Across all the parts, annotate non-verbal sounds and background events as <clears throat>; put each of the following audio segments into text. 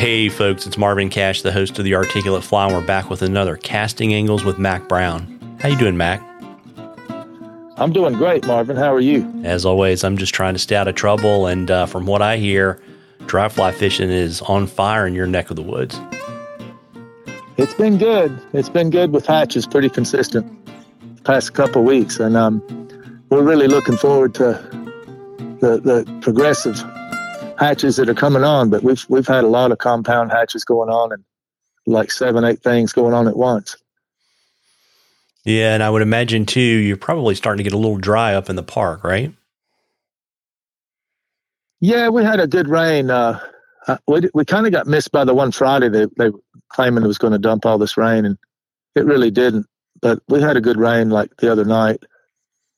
Hey, folks, it's Marvin Cash, the host of the Articulate Fly, and we're back with another Casting Angles with Mac Brown. How you doing, Mac? I'm doing great, Marvin. How are you? As always, I'm just trying to stay out of trouble, and uh, from what I hear, dry fly fishing is on fire in your neck of the woods. It's been good. It's been good with hatches, pretty consistent past couple weeks, and um, we're really looking forward to the the progressive hatches that are coming on. But we've we've had a lot of compound hatches going on, and like seven, eight things going on at once. Yeah, and I would imagine too, you're probably starting to get a little dry up in the park, right? Yeah, we had a good rain. Uh, uh we we kind of got missed by the one Friday. They they claiming it was going to dump all this rain, and it really didn't. But we had a good rain like the other night.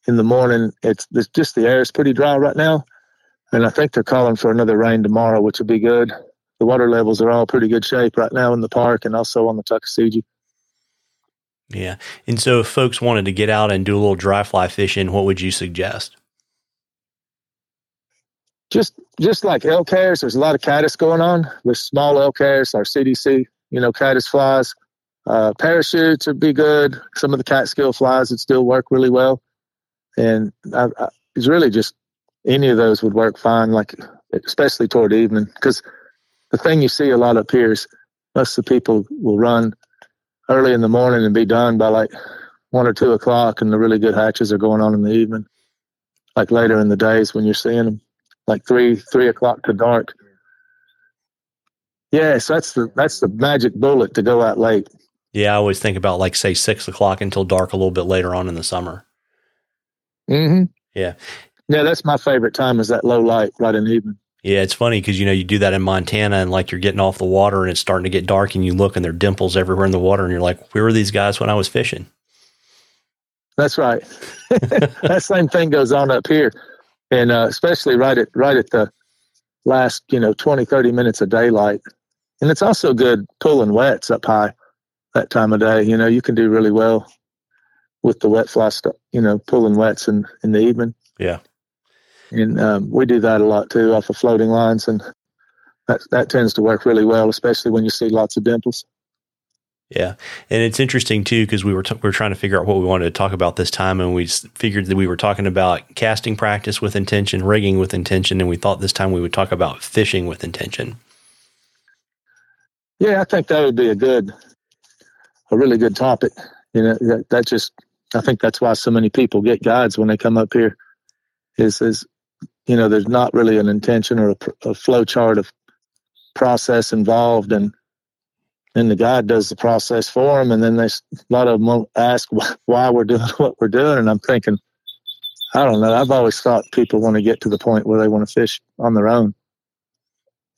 In the morning, it's, it's just the air is pretty dry right now, and I think they're calling for another rain tomorrow, which will be good. The water levels are all pretty good shape right now in the park and also on the Tuckasegee. Yeah. And so if folks wanted to get out and do a little dry fly fishing, what would you suggest? Just just like elk hairs, there's a lot of caddis going on. There's small elk hairs, our CDC, you know, caddis flies. Uh, parachutes would be good. Some of the catskill flies would still work really well. And I, I, it's really just any of those would work fine, like especially toward evening. Because the thing you see a lot up here is most of the people will run early in the morning and be done by like one or two o'clock, and the really good hatches are going on in the evening, like later in the days when you're seeing them like three three o'clock to dark. Yes, that's the that's the magic bullet to go out late. Yeah, I always think about like say six o'clock until dark a little bit later on in the summer. Mm-hmm. Yeah. Yeah, that's my favorite time is that low light right in the evening. Yeah, it's funny because you know you do that in Montana and like you're getting off the water and it's starting to get dark and you look and there are dimples everywhere in the water and you're like, where were these guys when I was fishing? That's right. <laughs> that same thing goes on up here and uh, especially right at right at the last you know 20 30 minutes of daylight and it's also good pulling wets up high that time of day you know you can do really well with the wet fly stuff you know pulling wets in in the evening yeah and um, we do that a lot too off of floating lines and that that tends to work really well especially when you see lots of dimples yeah, and it's interesting too because we were t- we were trying to figure out what we wanted to talk about this time, and we figured that we were talking about casting practice with intention, rigging with intention, and we thought this time we would talk about fishing with intention. Yeah, I think that would be a good, a really good topic. You know, that, that just I think that's why so many people get guides when they come up here. Is is you know, there's not really an intention or a, a flow chart of process involved, and and the guide does the process for them. And then they, a lot of them ask why we're doing <laughs> what we're doing. And I'm thinking, I don't know. I've always thought people want to get to the point where they want to fish on their own.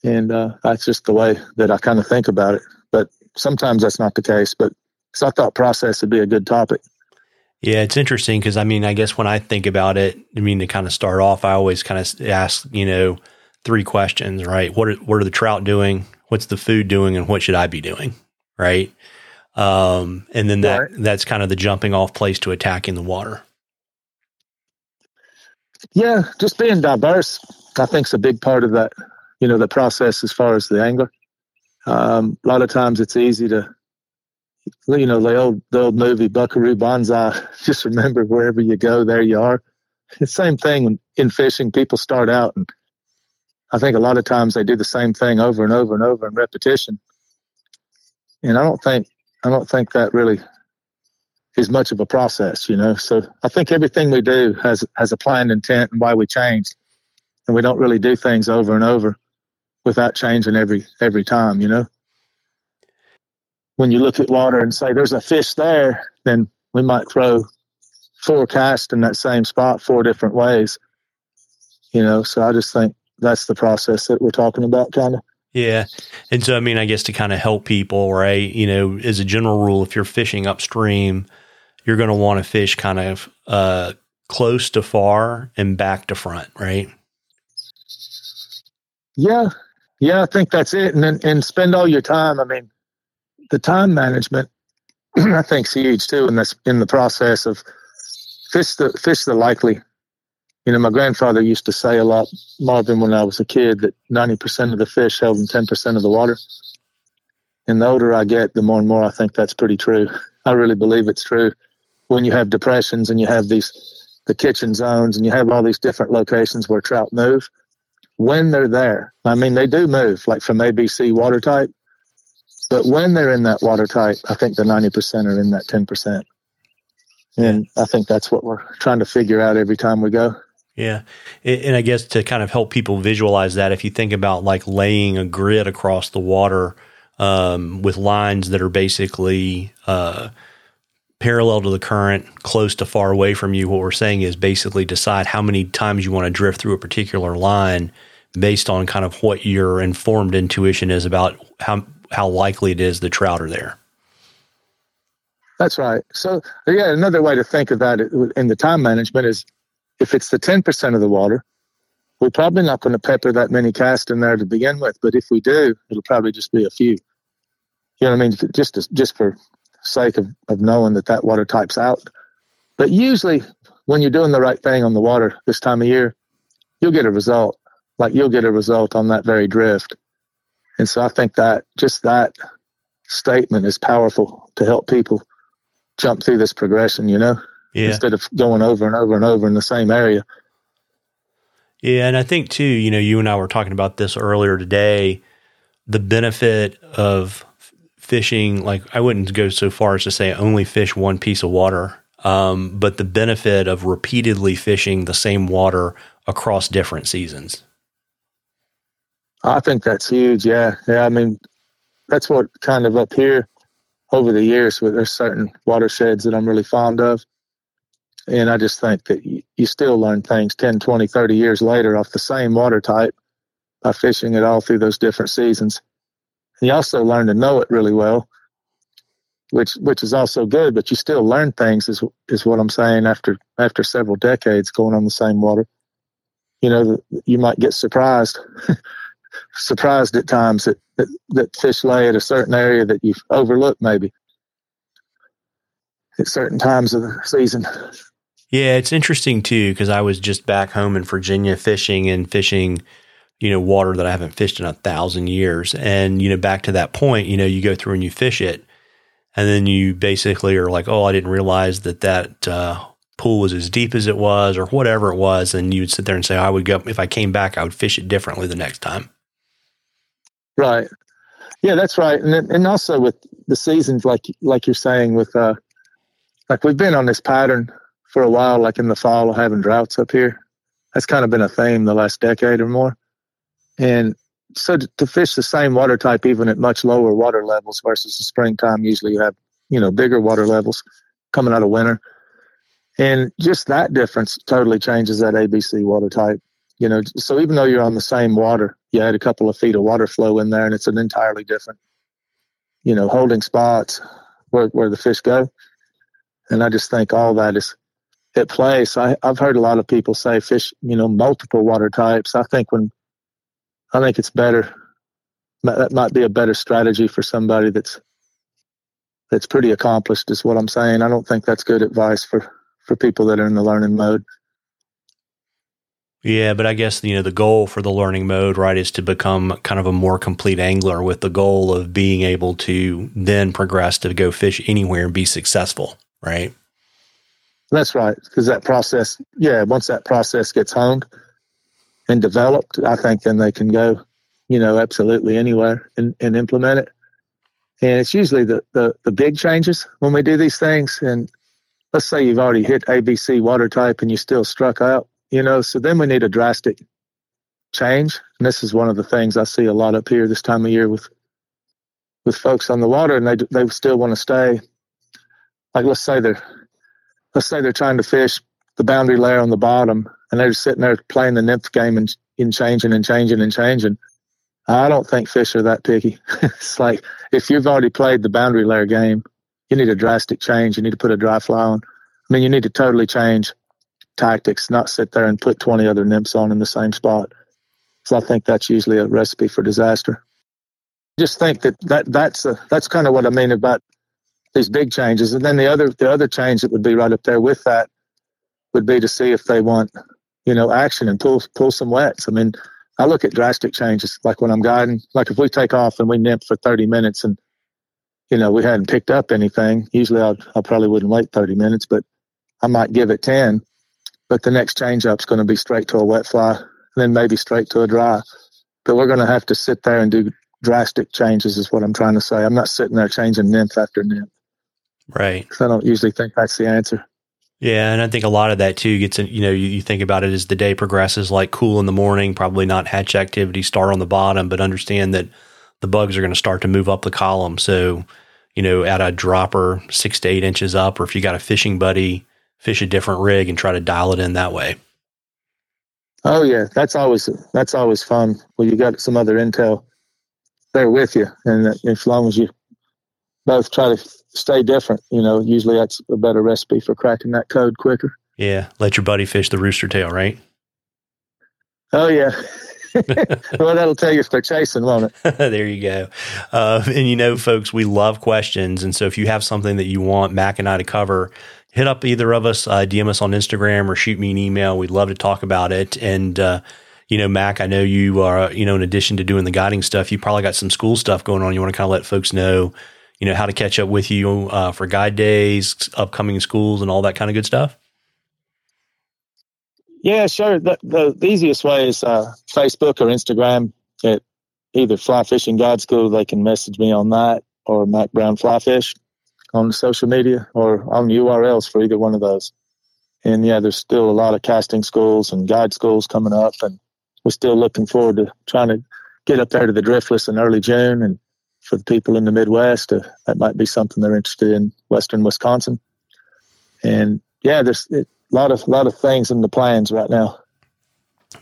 And uh, that's just the way that I kind of think about it. But sometimes that's not the case. But so I thought process would be a good topic. Yeah, it's interesting because I mean, I guess when I think about it, I mean, to kind of start off, I always kind of ask, you know, three questions, right? What are, what are the trout doing? what's the food doing and what should I be doing? Right. Um, and then that, right. that's kind of the jumping off place to attacking the water. Yeah. Just being diverse, I think is a big part of that, you know, the process as far as the angler. Um, a lot of times it's easy to, you know, the old, the old movie Buckaroo Banzai, just remember wherever you go, there you are. The same thing in fishing. People start out and I think a lot of times they do the same thing over and over and over in repetition. And I don't think I don't think that really is much of a process, you know. So I think everything we do has has a planned intent and why we change, And we don't really do things over and over without changing every every time, you know. When you look at water and say there's a fish there, then we might throw four in that same spot four different ways. You know, so I just think that's the process that we're talking about, kind of. Yeah. And so, I mean, I guess to kind of help people, right? You know, as a general rule, if you're fishing upstream, you're going to want to fish kind of uh, close to far and back to front, right? Yeah. Yeah, I think that's it. And then, and spend all your time. I mean, the time management, <clears throat> I think, is huge too. And that's in the process of fish the fish the likely You know, my grandfather used to say a lot, Marvin, when I was a kid, that 90% of the fish held in 10% of the water. And the older I get, the more and more I think that's pretty true. I really believe it's true. When you have depressions and you have these, the kitchen zones, and you have all these different locations where trout move, when they're there, I mean, they do move, like from ABC water type, but when they're in that water type, I think the 90% are in that 10%. And I think that's what we're trying to figure out every time we go. Yeah. And I guess to kind of help people visualize that, if you think about like laying a grid across the water um, with lines that are basically uh, parallel to the current, close to far away from you, what we're saying is basically decide how many times you want to drift through a particular line based on kind of what your informed intuition is about how, how likely it is the trout are there. That's right. So, yeah, another way to think of that in the time management is if it's the 10% of the water, we're probably not going to pepper that many cast in there to begin with. But if we do, it'll probably just be a few. You know what I mean? Just to, just for sake of, of knowing that that water type's out. But usually, when you're doing the right thing on the water this time of year, you'll get a result. Like you'll get a result on that very drift. And so I think that just that statement is powerful to help people jump through this progression, you know, yeah. instead of going over and over and over in the same area. Yeah. And I think, too, you know, you and I were talking about this earlier today the benefit of fishing, like, I wouldn't go so far as to say only fish one piece of water, um, but the benefit of repeatedly fishing the same water across different seasons. I think that's huge. Yeah. Yeah. I mean, that's what kind of up here over the years, there's certain watersheds that I'm really fond of. And I just think that you, you still learn things 10, 20, 30 years later off the same water type by fishing it all through those different seasons. And you also learn to know it really well, which which is also good, but you still learn things is is what I'm saying after after several decades going on the same water. You know, you might get surprised <laughs> surprised at times that, that, that fish lay at a certain area that you've overlooked maybe at certain times of the season. Yeah, it's interesting too because I was just back home in Virginia fishing and fishing, you know, water that I haven't fished in a thousand years. And you know, back to that point, you know, you go through and you fish it, and then you basically are like, "Oh, I didn't realize that that uh, pool was as deep as it was, or whatever it was." And you would sit there and say, "I would go if I came back, I would fish it differently the next time." Right. Yeah, that's right. And and also with the seasons, like like you're saying, with uh, like we've been on this pattern for a while, like in the fall of having droughts up here. That's kind of been a theme the last decade or more. And so to, to fish the same water type, even at much lower water levels versus the springtime, usually you have you know bigger water levels coming out of winter. And just that difference totally changes that ABC water type. You know, so even though you're on the same water, you add a couple of feet of water flow in there, and it's an entirely different, you know, holding spots where where the fish go. And I just think all that is at play. So I, I've heard a lot of people say fish, you know, multiple water types. I think when I think it's better. That might be a better strategy for somebody that's that's pretty accomplished. Is what I'm saying. I don't think that's good advice for for people that are in the learning mode. Yeah, but I guess you know the goal for the learning mode, right, is to become kind of a more complete angler with the goal of being able to then progress to go fish anywhere and be successful, right? That's right, because that process, yeah, once that process gets honed and developed, I think then they can go, you know, absolutely anywhere and, and implement it. And it's usually the, the the big changes when we do these things. And let's say you've already hit ABC water type and you still struck out you know, so then we need a drastic change. And this is one of the things I see a lot up here this time of year with with folks on the water, and they they still want to stay. Like let's say they're let's say they're trying to fish the boundary layer on the bottom, and they're sitting there playing the nymph game and, and changing and changing and changing. I don't think fish are that picky. <laughs> it's like if you've already played the boundary layer game, you need a drastic change. You need to put a dry fly on. I mean, you need to totally change tactics, not sit there and put 20 other nymphs on in the same spot. So I think that's usually a recipe for disaster. Just think that, that that's a, that's kind of what I mean about these big changes. And then the other the other change that would be right up there with that would be to see if they want you know, action and pull pull some wets. I mean, I look at drastic changes, like when I'm guiding. Like if we take off and we nymph for 30 minutes and you know we hadn't picked up anything, usually I I probably wouldn't wait 30 minutes, but I might give it 10. But the next change up's going to be straight to a wet fly, and then maybe straight to a dry. But we're going to have to sit there and do drastic changes, is what I'm trying to say. I'm not sitting there changing nymph after nymph. Right. I don't usually think that's the answer. Yeah, and I think a lot of that too gets in, you know, you, you, think about it as the day progresses, like cool in the morning, probably not hatch activity start on the bottom, but understand that the bugs are going to start to move up the column. So, you know, at a dropper six to eight inches up, or if you got a fishing buddy, fish a different rig and try to dial it in that way. Oh yeah, that's always that's always fun. Well, you got some other intel there with you, and as long as you both try to stay different. You know, usually that's a better recipe for cracking that code quicker. Yeah, let your buddy fish the rooster tail, right? Oh yeah. <laughs> well, that'll tell you if they're chasing, won't it? <laughs> there you go. Uh, and you know, folks, we love questions, and so if you have something that you want Mac and I to cover, hit up either of us, uh, DM us on Instagram, or shoot me an email. We'd love to talk about it. And uh, you know, Mac, I know you are, you know, in addition to doing the guiding stuff, you probably got some school stuff going on. You want to kind of let folks know you know, how to catch up with you uh, for guide days, upcoming schools, and all that kind of good stuff? Yeah, sure. The, the, the easiest way is uh, Facebook or Instagram at either Fly Fishing Guide School. They can message me on that or Mac Brown Fly Fish on social media or on URLs for either one of those. And yeah, there's still a lot of casting schools and guide schools coming up, and we're still looking forward to trying to get up there to the Driftless in early June and for the people in the Midwest. Uh, that might be something they're interested in, Western Wisconsin. And yeah, there's a lot of lot of things in the plans right now.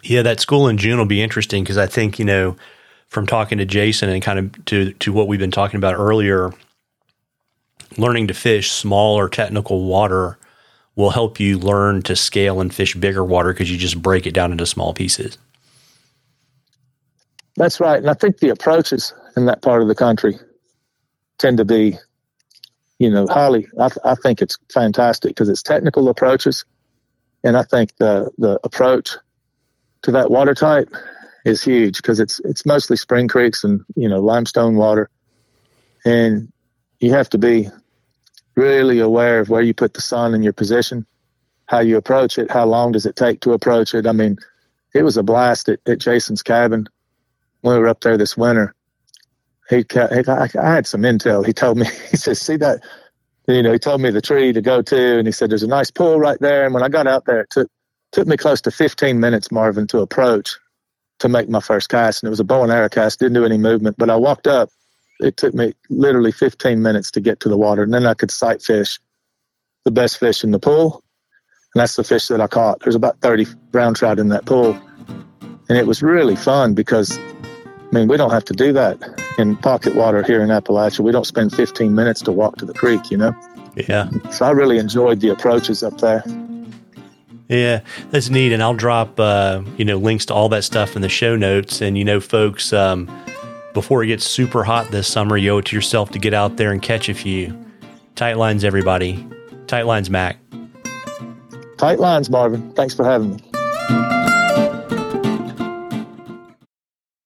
Yeah, that school in June will be interesting because I think you know from talking to Jason and kind of to to what we've been talking about earlier, learning to fish smaller technical water will help you learn to scale and fish bigger water because you just break it down into small pieces. That's right. And I think the approaches in that part of the country tend to be, you know, highly, I, I think it's fantastic because it's technical approaches. And I think the, the approach to that water type is huge because it's, it's mostly spring creeks and, you know, limestone water. And you have to be really aware of where you put the sun in your position, how you approach it, how long does it take to approach it. I mean, it was a blast at, at Jason's cabin when we were up there this winter, he, he I, I had some intel. He told me, <laughs> he says, see that, you know, he told me the tree to go to, and he said, there's a nice pool right there. And when I got out there, it took, took me close to 15 minutes, Marvin, to approach to make my first cast. And it was a bow and arrow cast, didn't do any movement, but I walked up. It took me literally 15 minutes to get to the water. And then I could sight fish the best fish in the pool. And that's the fish that I caught. There's about 30 brown trout in that pool. And it was really fun because I mean, we don't have to do that in pocket water here in Appalachia. We don't spend 15 minutes to walk to the creek, you know? Yeah. So I really enjoyed the approaches up there. Yeah, that's neat. And I'll drop, uh, you know, links to all that stuff in the show notes. And, you know, folks, um, before it gets super hot this summer, you owe it to yourself to get out there and catch a few. Tight lines, everybody. Tight lines, Mac. Tight lines, Marvin. Thanks for having me.